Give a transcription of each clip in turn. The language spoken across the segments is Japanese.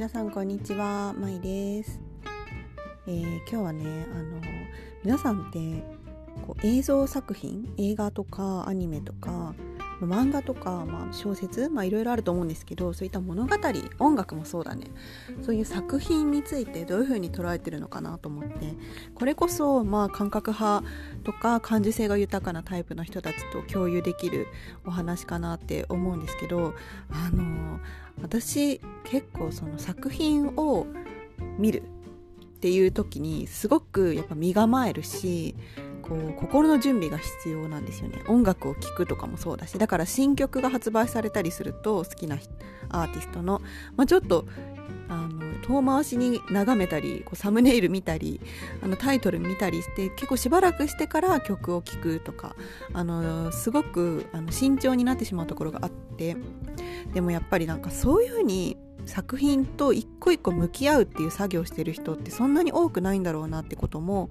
皆さんこんにちは、まいです、えー、今日はねあの皆さんってこう映像作品映画とかアニメとか漫画とか、まあ、小説まあいろいろあると思うんですけどそういった物語音楽もそうだね。そういう作品についてどういうふうに捉えてるのかなと思ってこれこそ、まあ、感覚派とか感受性が豊かなタイプの人たちと共有できるお話かなって思うんですけどあの私結構その作品を見るっていう時にすごくやっぱ身構えるしこう心の準備が必要なんですよね。音楽を聴くとかもそうだしだから新曲が発売されたりすると好きなアーティストの、まあ、ちょっとあの遠回しに眺めたりこうサムネイル見たりあのタイトル見たりして結構しばらくしてから曲を聴くとかあのすごくあの慎重になってしまうところがあってでもやっぱりなんかそういう風に作品と一個一個向き合うっていう作業してる人ってそんなに多くないんだろうなってことも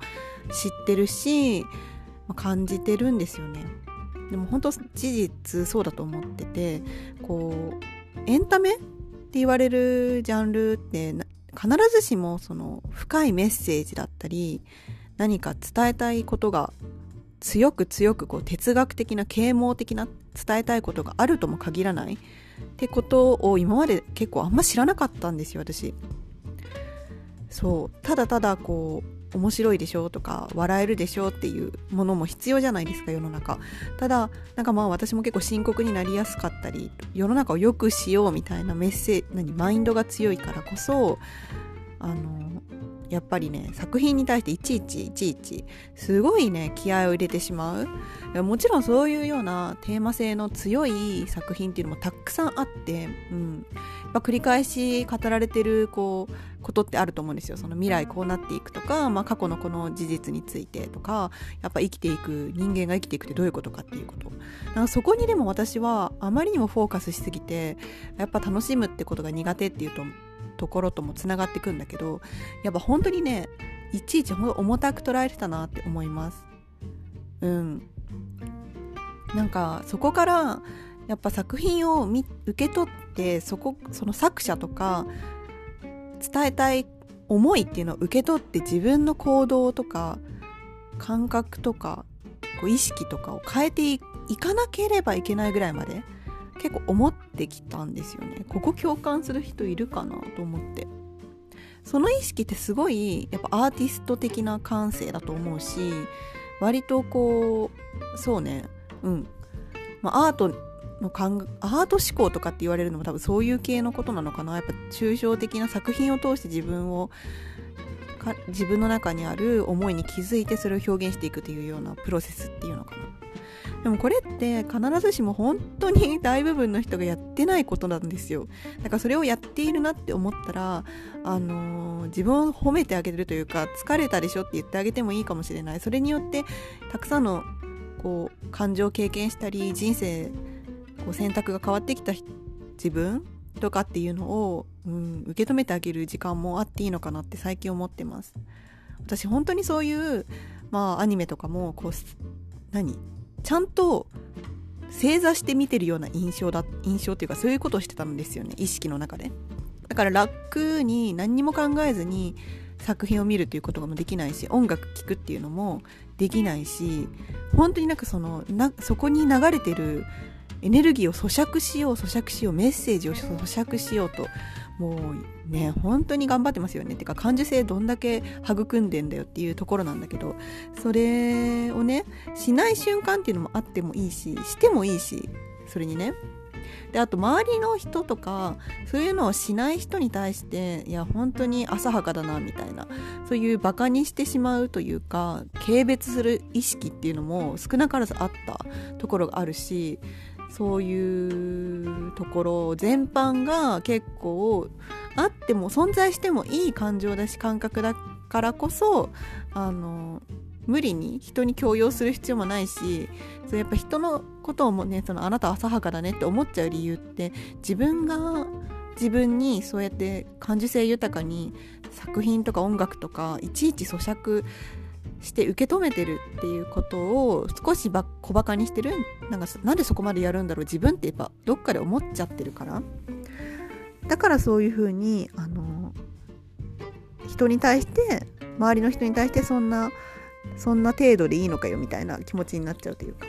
知ってるし、感じてるんですよね。でも本当事実そうだと思っててこうエンタメって言われるジャンルって必ずしもその深いメッセージだったり何か伝えたいことが強く強くこう哲学的な啓蒙的な伝えたいことがあるとも限らないってことを今まで結構あんま知らなかったんですよ私。そう。ただただこう面白いでしょとか笑えるでしょっていうものも必要じゃないですか世の中。ただなんかまあ私も結構深刻になりやすかったり世の中を良くしようみたいなメッセージ何マインドが強いからこそあのやっぱりね作品に対していちいちいちいちすごいね気合を入れてしまう。もちろんそういうようなテーマ性の強い作品っていうのもたくさんあって、うん、やっぱ繰り返し語られてるこうことってあると思うんですよ。その未来こうなっていくとか、まあ、過去のこの事実についてとかやっぱ生きていく人間が生きていくってどういうことかっていうこと。なんかそこにでも私はあまりにもフォーカスしすぎてやっぱ楽しむってことが苦手っていうとところともつながってくんだけどやっぱ本当にねいちいちほんと重たく捉えてたなって思います。うん。なんかそこからやっぱ作品を受け取ってそこその作者とか伝えたい思いっていうのを受け取って自分の行動とか感覚とかこう意識とかを変えていかなければいけないぐらいまで結構思ってきたんですよね。ここ共感する人いるかなと思って。その意識ってすごいやっぱアーティスト的な感性だと思うし割とこうそうねうん。まあアートの考アート思考とかって言われるのも多分そういう系のことなのかな。やっぱ抽象的な作品を通して自分を自分の中にある思いに気づいてそれを表現していくというようなプロセスっていうのかな。でもこれって必ずしも本当に大部分の人がやってないことなんですよ。だからそれをやっているなって思ったらあのー、自分を褒めてあげるというか疲れたでしょって言ってあげてもいいかもしれない。それによってたくさんのこう感情を経験したり人生こう選択が変わってきた自分とかっていうのを、うん、受け止めてあげる時間もあっていいのかなって最近思ってます。私本当にそういうまあアニメとかもこう何？ちゃんと正座して見てるような印象だ印象っていうかそういうことをしてたんですよね。意識の中で。だから楽に何にも考えずに作品を見るっていうこともできないし音楽聴くっていうのもできないし本当になんかそのなそこに流れてるエネルギーを咀嚼しよう咀嚼しようメッセージを咀嚼しようともうね本当に頑張ってますよね。ってか感受性どんだけ育んでんだよっていうところなんだけどそれをねしない瞬間っていうのもあってもいいししてもいいしそれにね。であと周りの人とかそういうのをしない人に対していや本当に浅はかだなみたいなそういうバカにしてしまうというか軽蔑する意識っていうのも少なからずあったところがあるしそういうところ全般が結構あっても存在してもいい感情だし感覚だからこそあの無理に人に強要する必要もないしそやっぱ人のことをもねそのあなた浅はかだねって思っちゃう理由って自分が自分にそうやって感受性豊かに作品とか音楽とかいちいち咀嚼して受け止めてるっていうことを少しば小バカにしてる。なんかなんでそこまでやるんだろう。自分ってやっぱどっかで思っちゃってるから。だからそういうふうにあの人に対して周りの人に対してそんなそんな程度でいいのかよみたいな気持ちになっちゃうというか。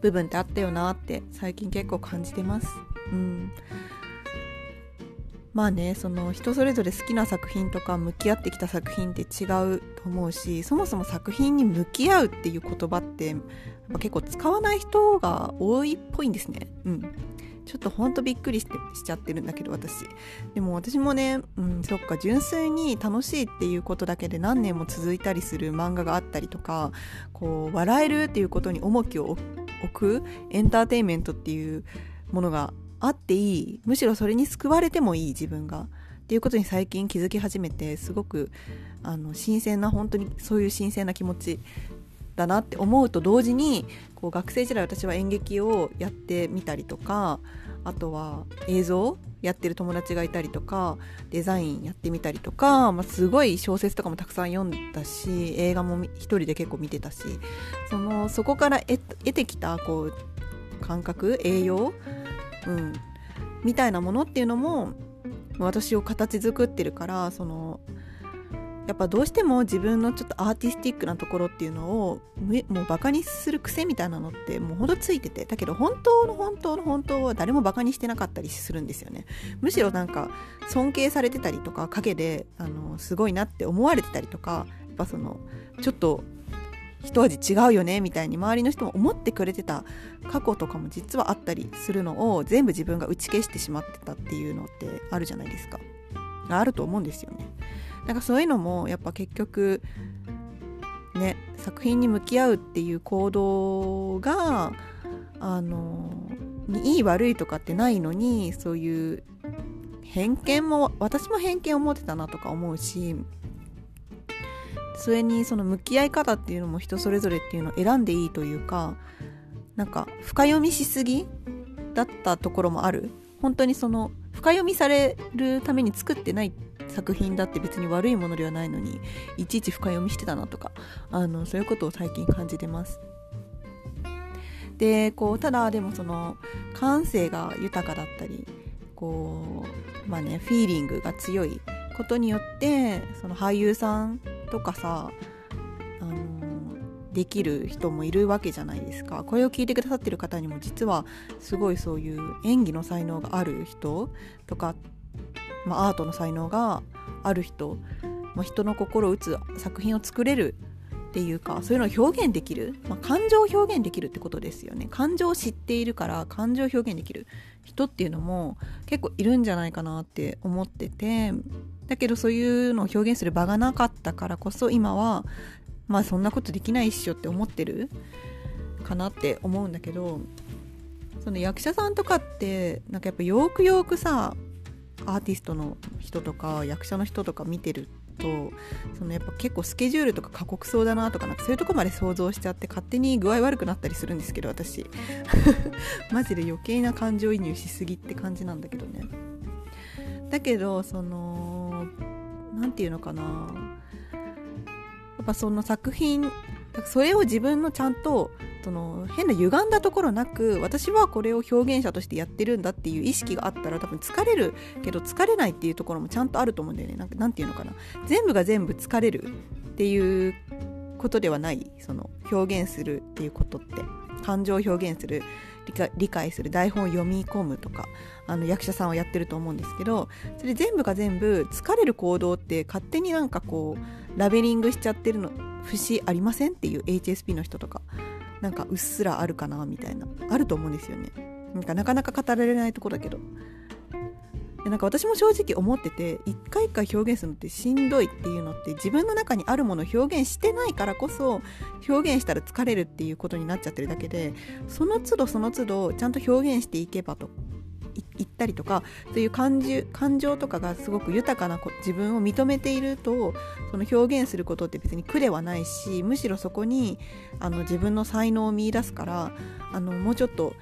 部分ってあったよなって最近結構感じてます。うん。まあねその人それぞれ好きな作品とか向き合ってきた作品って違うと思うしそもそも作品に向き合うっていう言葉ってやっぱ結構使わない人が多いっぽいんですね。うんちょっとほんとびっくりしてしちゃってるんだけど私でも私もね、うん、そっか純粋に楽しいっていうことだけで何年も続いたりする漫画があったりとかこう笑えるっていうことに重きを置くエンターテインメントっていうものがあっていい。むしろそれに救われてもいい自分が。っていうことに最近気づき始めてすごくあの新鮮な本当にそういう新鮮な気持ちだなって思うと同時にこう学生時代私は演劇をやってみたりとかあとは映像やってる友達がいたりとかデザインやってみたりとか、まあ、すごい小説とかもたくさん読んだし映画も一人で結構見てたしそのそこから得てきたこう感覚栄養、うん、みたいなものっていうのも私を形作ってるからそのやっぱどうしても自分のちょっとアーティスティックなところっていうのをもうバカにする癖みたいなのってもうほどついてて。だけど本当の本当の本当は誰もバカにしてなかったりするんですよね。むしろなんか尊敬されてたりとか陰であのすごいなって思われてたりとかやっぱそのちょっと一味違うよねみたいに周りの人も思ってくれてた過去とかも実はあったりするのを全部自分が打ち消してしまってたっていうのってあるじゃないですか。あると思うんですよね。なんかそういうのもやっぱ結局ね作品に向き合うっていう行動があのいい悪いとかってないのにそういう偏見も私も偏見を持ってたなとか思うしそれにその向き合い方っていうのも人それぞれっていうのを選んでいいというかなんか深読みしすぎだったところもある本当にその深読みされるために作ってない作品だって別に悪いものではないのにいちいち深読みしてたなとかあのそういうことを最近感じてます。でこうただでもその感性が豊かだったりこうまあねフィーリングが強いことによってその俳優さんとかさあのできる人もいるわけじゃないですか。これを聞いてくださってる方にも実はすごいそういう演技の才能がある人とかまあ、アートの才能がある人、まあ、人の心を打つ作品を作れるっていうかそういうのを表現できる、まあ、感情を表現できるってことですよね。感情を知っているから感情を表現できる人っていうのも結構いるんじゃないかなって思っててだけどそういうのを表現する場がなかったからこそ今はまあそんなことできないっしょって思ってるかなって思うんだけどその役者さんとかってなんかやっぱよくよくさアーティストの人とか役者の人とか見てるとそのやっぱ結構スケジュールとか過酷そうだなとかなんかそういうとこまで想像しちゃって勝手に具合悪くなったりするんですけど私。マジで余計な感情移入しすぎって感じなんだけどね。だけどその何て言うのかな。やっぱその作品それを自分のちゃんとその変な歪んだところなく私はこれを表現者としてやってるんだっていう意識があったら多分疲れるけど疲れないっていうところもちゃんとあると思うんだよね。なんかなんていうのかな。全部が全部疲れるっていうことではないその表現するっていうことって。感情を表現する理解する台本を読み込むとかあの役者さんはやってると思うんですけどそれ全部が全部疲れる行動って勝手になんかこうラベリングしちゃってるの節ありませんっていう HSP の人とか。なんかうっすらあるかなみたいな。あると思うんですよね。なんかなかなか語られないとこだけど。でなんか私も正直思ってて一回一回表現するのってしんどいっていうのって自分の中にあるものを表現してないからこそ表現したら疲れるっていうことになっちゃってるだけでその都度その都度ちゃんと表現していけばと行ったりとかそういう感じ感情とかがすごく豊かな自分を認めているとその表現することって別に苦ではないしむしろそこにあの自分の才能を見いだすからあのもうちょっと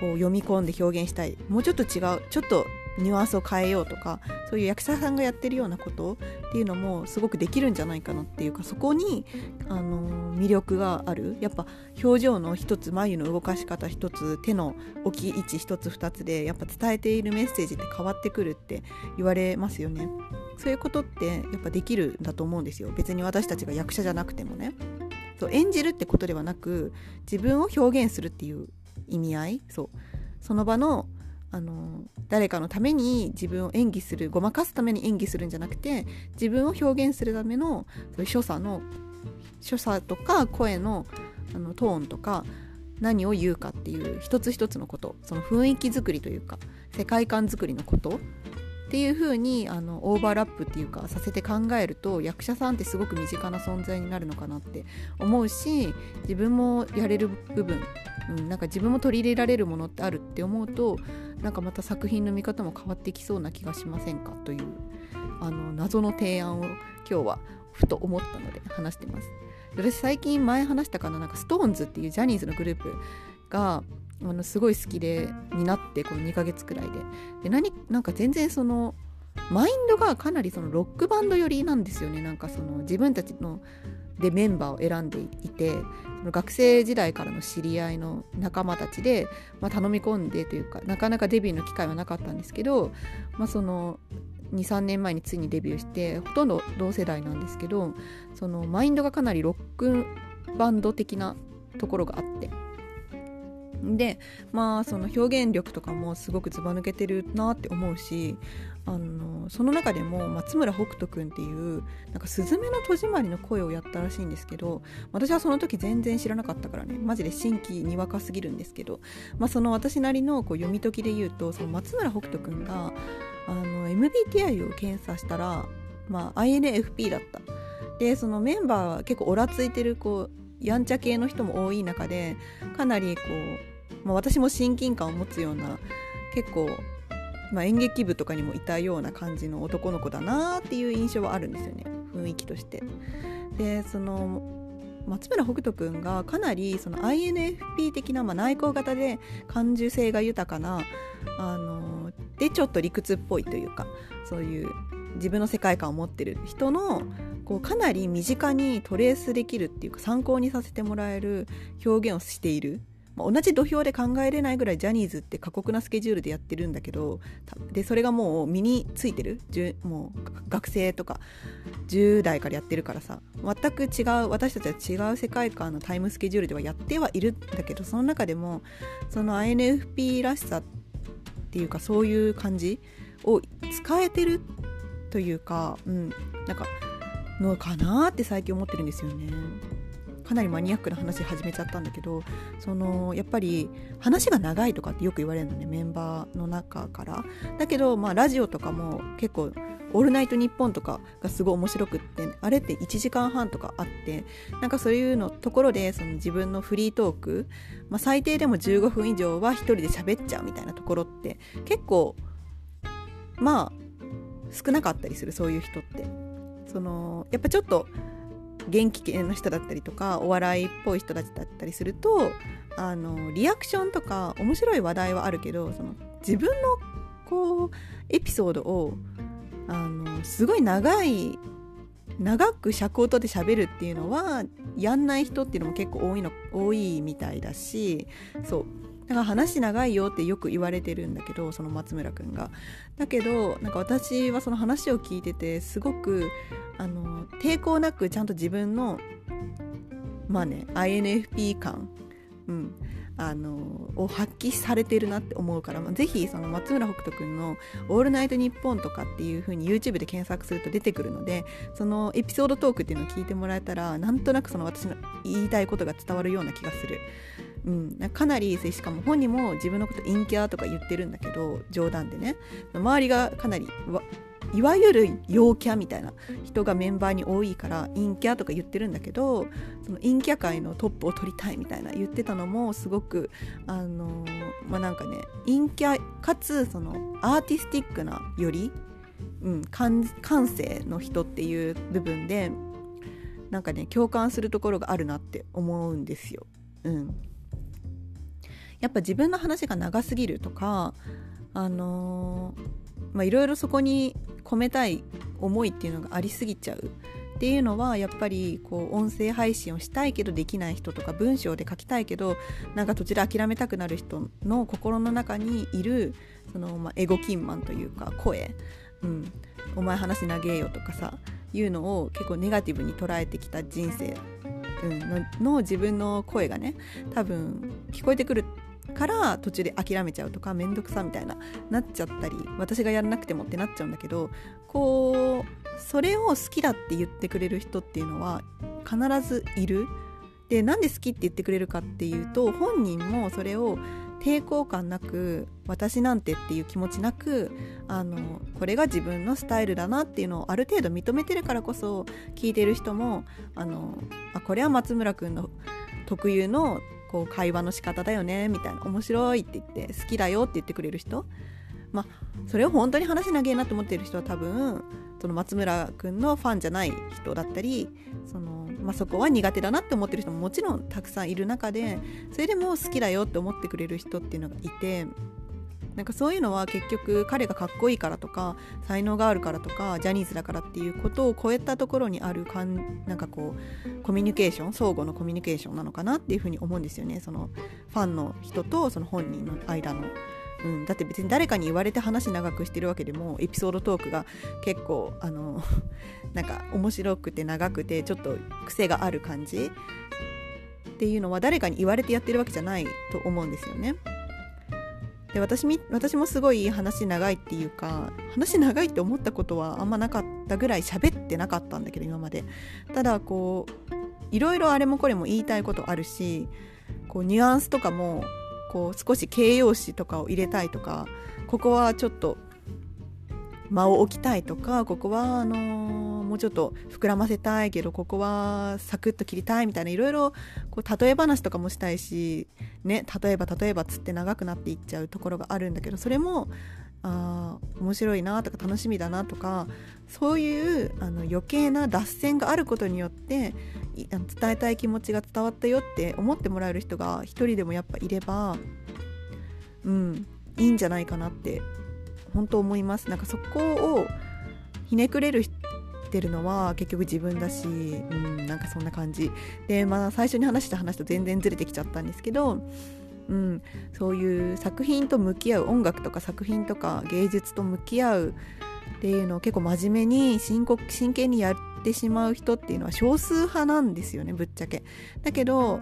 こう読み込んで表現したい。もうちょっと違う。ちょっとニュアンスを変えようとかそういう役者さんがやってるようなことっていうのもすごくできるんじゃないかなっていうかそこにあの魅力がある。やっぱ表情の一つ眉の動かし方一つ手の置き位置一つ二つでやっぱ伝えているメッセージって変わってくるって言われますよね。そういうことってやっぱできるんだと思うんですよ。別に私たちが役者じゃなくてもね。そう演じるってことではなく自分を表現するっていう意味合い。そう。その場のあの誰かのために自分を演技するごまかすために演技するんじゃなくて自分を表現するための所作の所作とか声のあのトーンとか何を言うかっていう一つ一つのこと。その雰囲気作りというか世界観作りのこと。っていう風にあのオーバーラップっていうかさせて考えると役者さんってすごく身近な存在になるのかなって思うし自分もやれる部分、うん、なんか自分も取り入れられるものってあるって思うとなんかまた作品の見方も変わってきそうな気がしませんかというあの謎の提案を今日はふと思ったので話してます。私最近前話したかななんか SixTONES っていうジャニーズのグループがあのすごい好きでになってこの2ヶ月くらいで。で何なんか全然そのマインドがかなりそのロックバンド寄りなんですよね。なんかその自分たちのでメンバーを選んでいてその学生時代からの知り合いの仲間たちで、まあ、頼み込んでというかなかなかデビューの機会はなかったんですけど、まあ、その23年前についにデビューしてほとんど同世代なんですけどそのマインドがかなりロックバンド的なところがあって。でまあその表現力とかもすごくずば抜けてるなって思うしあのその中でも松村北斗くんっていうなんかスズメの戸締まりの声をやったらしいんですけど私はその時全然知らなかったからねマジで新規にわかすぎるんですけど、まあ、その私なりのこう読み解きで言うとその松村北斗くんがあの MBTI を検査したら、まあ、INFP だった。でそのメンバーは結構オラついてるこうやんちゃ系の人も多い中でかなりこう、まあ、私も親近感を持つような結構、まあ、演劇部とかにもいたような感じの男の子だなっていう印象はあるんですよね雰囲気として。でその松村北斗君がかなりその INFP 的な、まあ、内向型で感受性が豊かなあのでちょっと理屈っぽいというかそういう自分の世界観を持ってる人のこうかなり身近にトレースできるっていうか参考にさせてもらえる表現をしている、ま、同じ土俵で考えれないぐらいジャニーズって過酷なスケジュールでやってるんだけどでそれがもう身についてる。もう学生とか10代からやってるからさ。全く違う私たちは違う世界観のタイムスケジュールではやってはいるんだけどその中でもその INFP らしさっていうかそういう感じを使えてるというか、うん、なんかのかなって最近思ってるんですよね。かなりマニアックな話始めちゃったんだけどそのやっぱり話が長いとかってよく言われるのねメンバーの中からだけど、まあ、ラジオとかも結構「オールナイトニッポン」とかがすごい面白くってあれって1時間半とかあってなんかそういうのところでその自分のフリートーク、まあ、最低でも15分以上は1人で喋っちゃうみたいなところって結構まあ少なかったりするそういう人って。そのやっぱちょっと元気系の人だったりとかお笑いっぽい人たちだったりするとあのリアクションとか面白い話題はあるけどその自分のこうエピソードをあのすごい長い長く尺を取って喋るっていうのはやんない人っていうのも結構多いの多いみたいだしそう。だか話長いよってよく言われてるんだけどその松村君が。だけどなんか私はその話を聞いててすごくあの抵抗なくちゃんと自分のまあね INFP 感、うん、あのを発揮されてるなって思うから、まあ、ぜひその松村北斗君の「オールナイトニッポン」とかっていう風に YouTube で検索すると出てくるのでそのエピソードトークっていうのを聞いてもらえたらなんとなくその私の言いたいことが伝わるような気がする。うん、かなりしかも本人も自分のこと陰キャとか言ってるんだけど冗談でね。周りがかなりいわゆる陽キャみたいな人がメンバーに多いから陰キャとか言ってるんだけどその陰キャ界のトップを取りたいみたいな言ってたのもすごくあのまあなんかね陰キャかつそのアーティスティックなより、うん、感性の人っていう部分でなんかね共感するところがあるなって思うんですよ。うん、やっぱ自分の話が長すぎるとかあのまあいろいろそこに込めたい思いっていうのがありすぎちゃう。っていうのはやっぱりこう音声配信をしたいけどできない人とか文章で書きたいけどなんか途中で諦めたくなる人の心の中にいるその、まあ、エゴキンマンというか声、うん、お前話長えよとかさいうのを結構ネガティブに捉えてきた人生、うん、のの自分の声がね多分聞こえてくるから途中で諦めちゃうとか面倒くさみたいななっちゃったり私がやらなくてもってなっちゃうんだけどこうそれを好きだって言ってくれる人っていうのは必ずいる。でなんで好きって言ってくれるかっていうと本人もそれを抵抗感なく私なんてっていう気持ちなくあのこれが自分のスタイルだなっていうのをある程度認めてるからこそ聞いてる人もあのあこれは松村君の特有のこう会話の仕方だよねみたいな面白いって言って好きだよって言ってくれる人。まあそれを本当に話長えなと思ってる人は多分その松村君のファンじゃない人だったりその、まあ、そこは苦手だなって思ってる人ももちろんたくさんいる中でそれでも好きだよって思ってくれる人っていうのがいてなんかそういうのは結局彼がかっこいいからとか才能があるからとかジャニーズだからっていうことを超えたところにあるかんなんかこうコミュニケーション相互のコミュニケーションなのかなっていうふうに思うんですよねそのファンの人とその本人の間の。うん、だって別に誰かに言われて話長くしてるわけでもエピソードトークが結構あの なんか面白くて長くてちょっと癖がある感じっていうのは誰かに言われてやってるわけじゃないと思うんですよね。で私私もすごい話長いっていうか話長いって思ったことはあんまなかったぐらい喋ってなかったんだけど今まで。ただこういろいろあれもこれも言いたいことあるしこうニュアンスとかもこう少し形容詞とかを入れたいとかここはちょっと間を置きたいとかここはあのー、もうちょっと膨らませたいけどここはサクッと切りたいみたいないろいろこう例え話とかもしたいし、ね、例えば例えばつって長くなっていっちゃうところがあるんだけどそれもあ面白いなとか楽しみだなとかそういうあの余計な脱線があることによって伝えたい気持ちが伝わったよって思ってもらえる人が一人でもやっぱいればうんいいんじゃないかなって本当思いますなんかそこをひねくれるてるのは結局自分だし、うん、なんかそんな感じでまあ最初に話した話と全然ずれてきちゃったんですけどうん、そういう作品と向き合う音楽とか作品とか芸術と向き合うっていうのを結構真面目に深刻真剣にやってしまう人っていうのは少数派なんですよねぶっちゃけ。だけど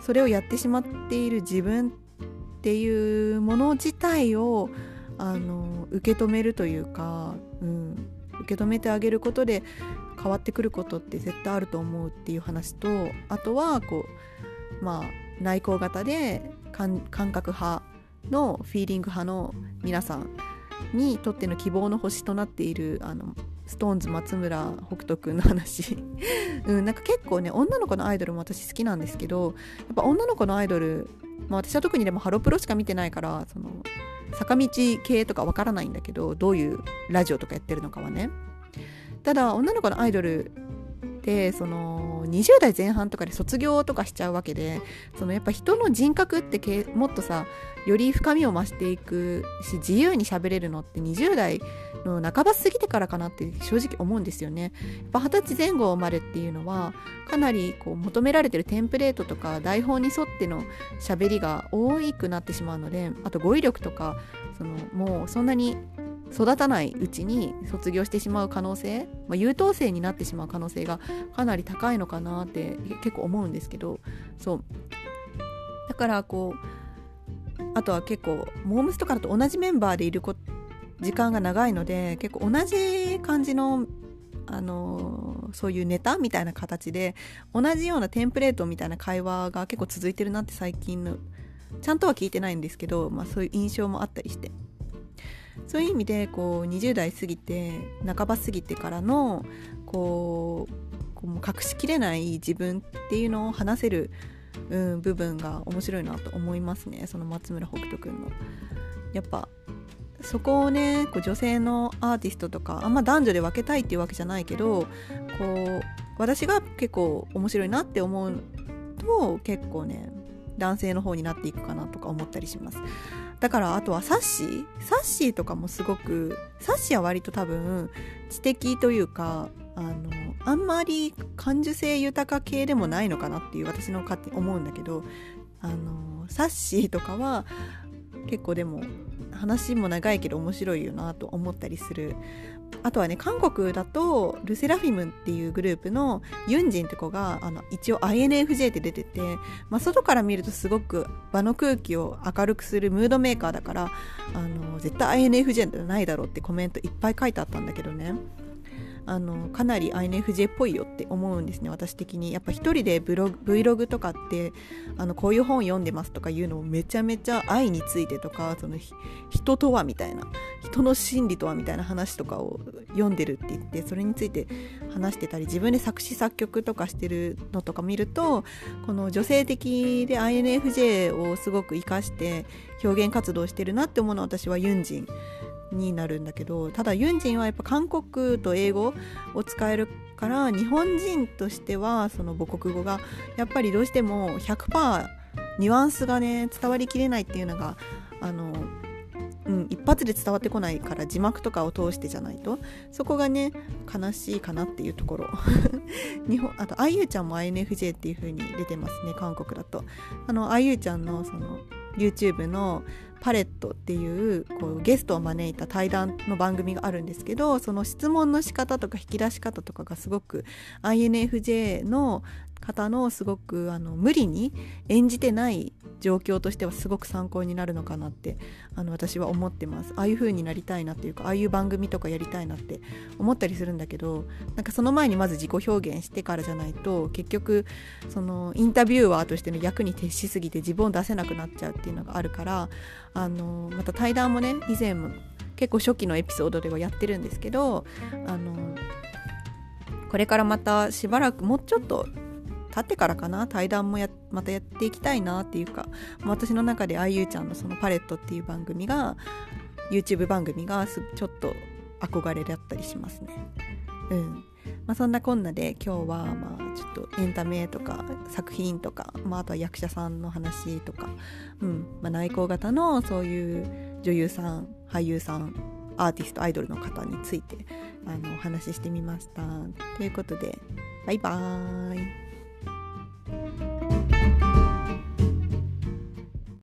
それをやってしまっている自分っていうもの自体をあの受け止めるというか、うん、受け止めてあげることで変わってくることって絶対あると思うっていう話とあとはこうまあ内向型で感覚派のフィーリング派の皆さんにとっての希望の星となっているあのストーンズ松村北斗くんの話。うん、なんか結構ね女の子のアイドルも私好きなんですけどやっぱ女の子のアイドル、まあ、私は特にでもハロプロしか見てないからその坂道系とかわからないんだけどどういうラジオとかやってるのかはね。ただ女の子のアイドルってその20代前半とかで卒業とかしちゃうわけでそのやっぱ人の人格ってけもっとさより深みを増していくし自由に喋れるのって20代の半ば過ぎてからかなって正直思うんですよね。やっぱ二十歳前後まれっていうのはかなりこう求められてるテンプレートとか台本に沿っての喋りが多くなってしまうのであと語彙力とかそのもうそんなに育たないうちに卒業してしまう可能性、まあ、優等生になってしまう可能性がかなり高いのかなって結構思うんですけどそう。だからこうあとは結構モームスとかだと同じメンバーでいる時間が長いので結構同じ感じのあのそういうネタみたいな形で同じようなテンプレートみたいな会話が結構続いてるなって最近のちゃんとは聞いてないんですけど、まあ、そういう印象もあったりして。そういう意味でこう20代過ぎて半ば過ぎてからのこうこう隠しきれない自分っていうのを話せる、うん、部分が面白いなと思いますねその松村北斗くんの。やっぱそこをねこう女性のアーティストとかあんま男女で分けたいっていうわけじゃないけどこう私が結構面白いなって思うと結構ね男性の方になっていくかなとか思ったりします。だからあとはサッシーサッシーとかもすごくサッシーは割と多分知的というかあのあんまり感受性豊か系でもないのかなっていう私の勝手思うんだけどあのサッシーとかは結構でも話も長いけど面白いよなと思ったりするあとはね韓国だとルセラフィムっていうグループのユンジンって子があの一応 INFJ って出てて、まあ、外から見るとすごく場の空気を明るくするムードメーカーだからあの絶対 INFJ じゃないだろうってコメントいっぱい書いてあったんだけどね。あのかなり INFJ っぽいよって思うんですね私的に。やっぱ一人でブログ Vlog とかってあのこういう本読んでますとかいうのをめちゃめちゃ愛についてとかその人とはみたいな人の心理とはみたいな話とかを読んでるって言ってそれについて話してたり自分で作詞作曲とかしてるのとか見るとこの女性的で INFJ をすごく生かして表現活動してるなって思うのは私はユンジンになるんだけどただユンジンはやっぱ韓国と英語を使えるから日本人としてはその母国語がやっぱりどうしても100%ニュアンスがね伝わりきれないっていうのがあの、うん、一発で伝わってこないから字幕とかを通してじゃないとそこがね悲しいかなっていうところ。日本あとあゆちゃんも INFJ っていう風に出てますね韓国だと。あのあゆちゃんのその YouTube のパレットっていうこうゲストを招いた対談の番組があるんですけどその質問の仕方とか引き出し方とかがすごく INFJ の方のすごくあの無理に演じてない状況としてはすごく参考になるのかなってあの私は思ってます。ああいう風になりたいなっていうかああいう番組とかやりたいなって思ったりするんだけどなんかその前にまず自己表現してからじゃないと結局そのインタビューアーとしての役に徹しすぎて自分を出せなくなっちゃうっていうのがあるからあのまた対談もね以前も結構初期のエピソードではやってるんですけどあのこれからまたしばらくもうちょっと経ってからかな対談もやまたやっていきたいなっていうか私の中であゆちゃんのそのパレットっていう番組が YouTube 番組がちょっと憧れだったりしますね。うんまあ、そんなこんなで今日はまあちょっとエンタメとか作品とか、まあ、あとは役者さんの話とか、うんまあ、内向型のそういう女優さん俳優さんアーティストアイドルの方についてあのお話ししてみました。ということでバイバーイ。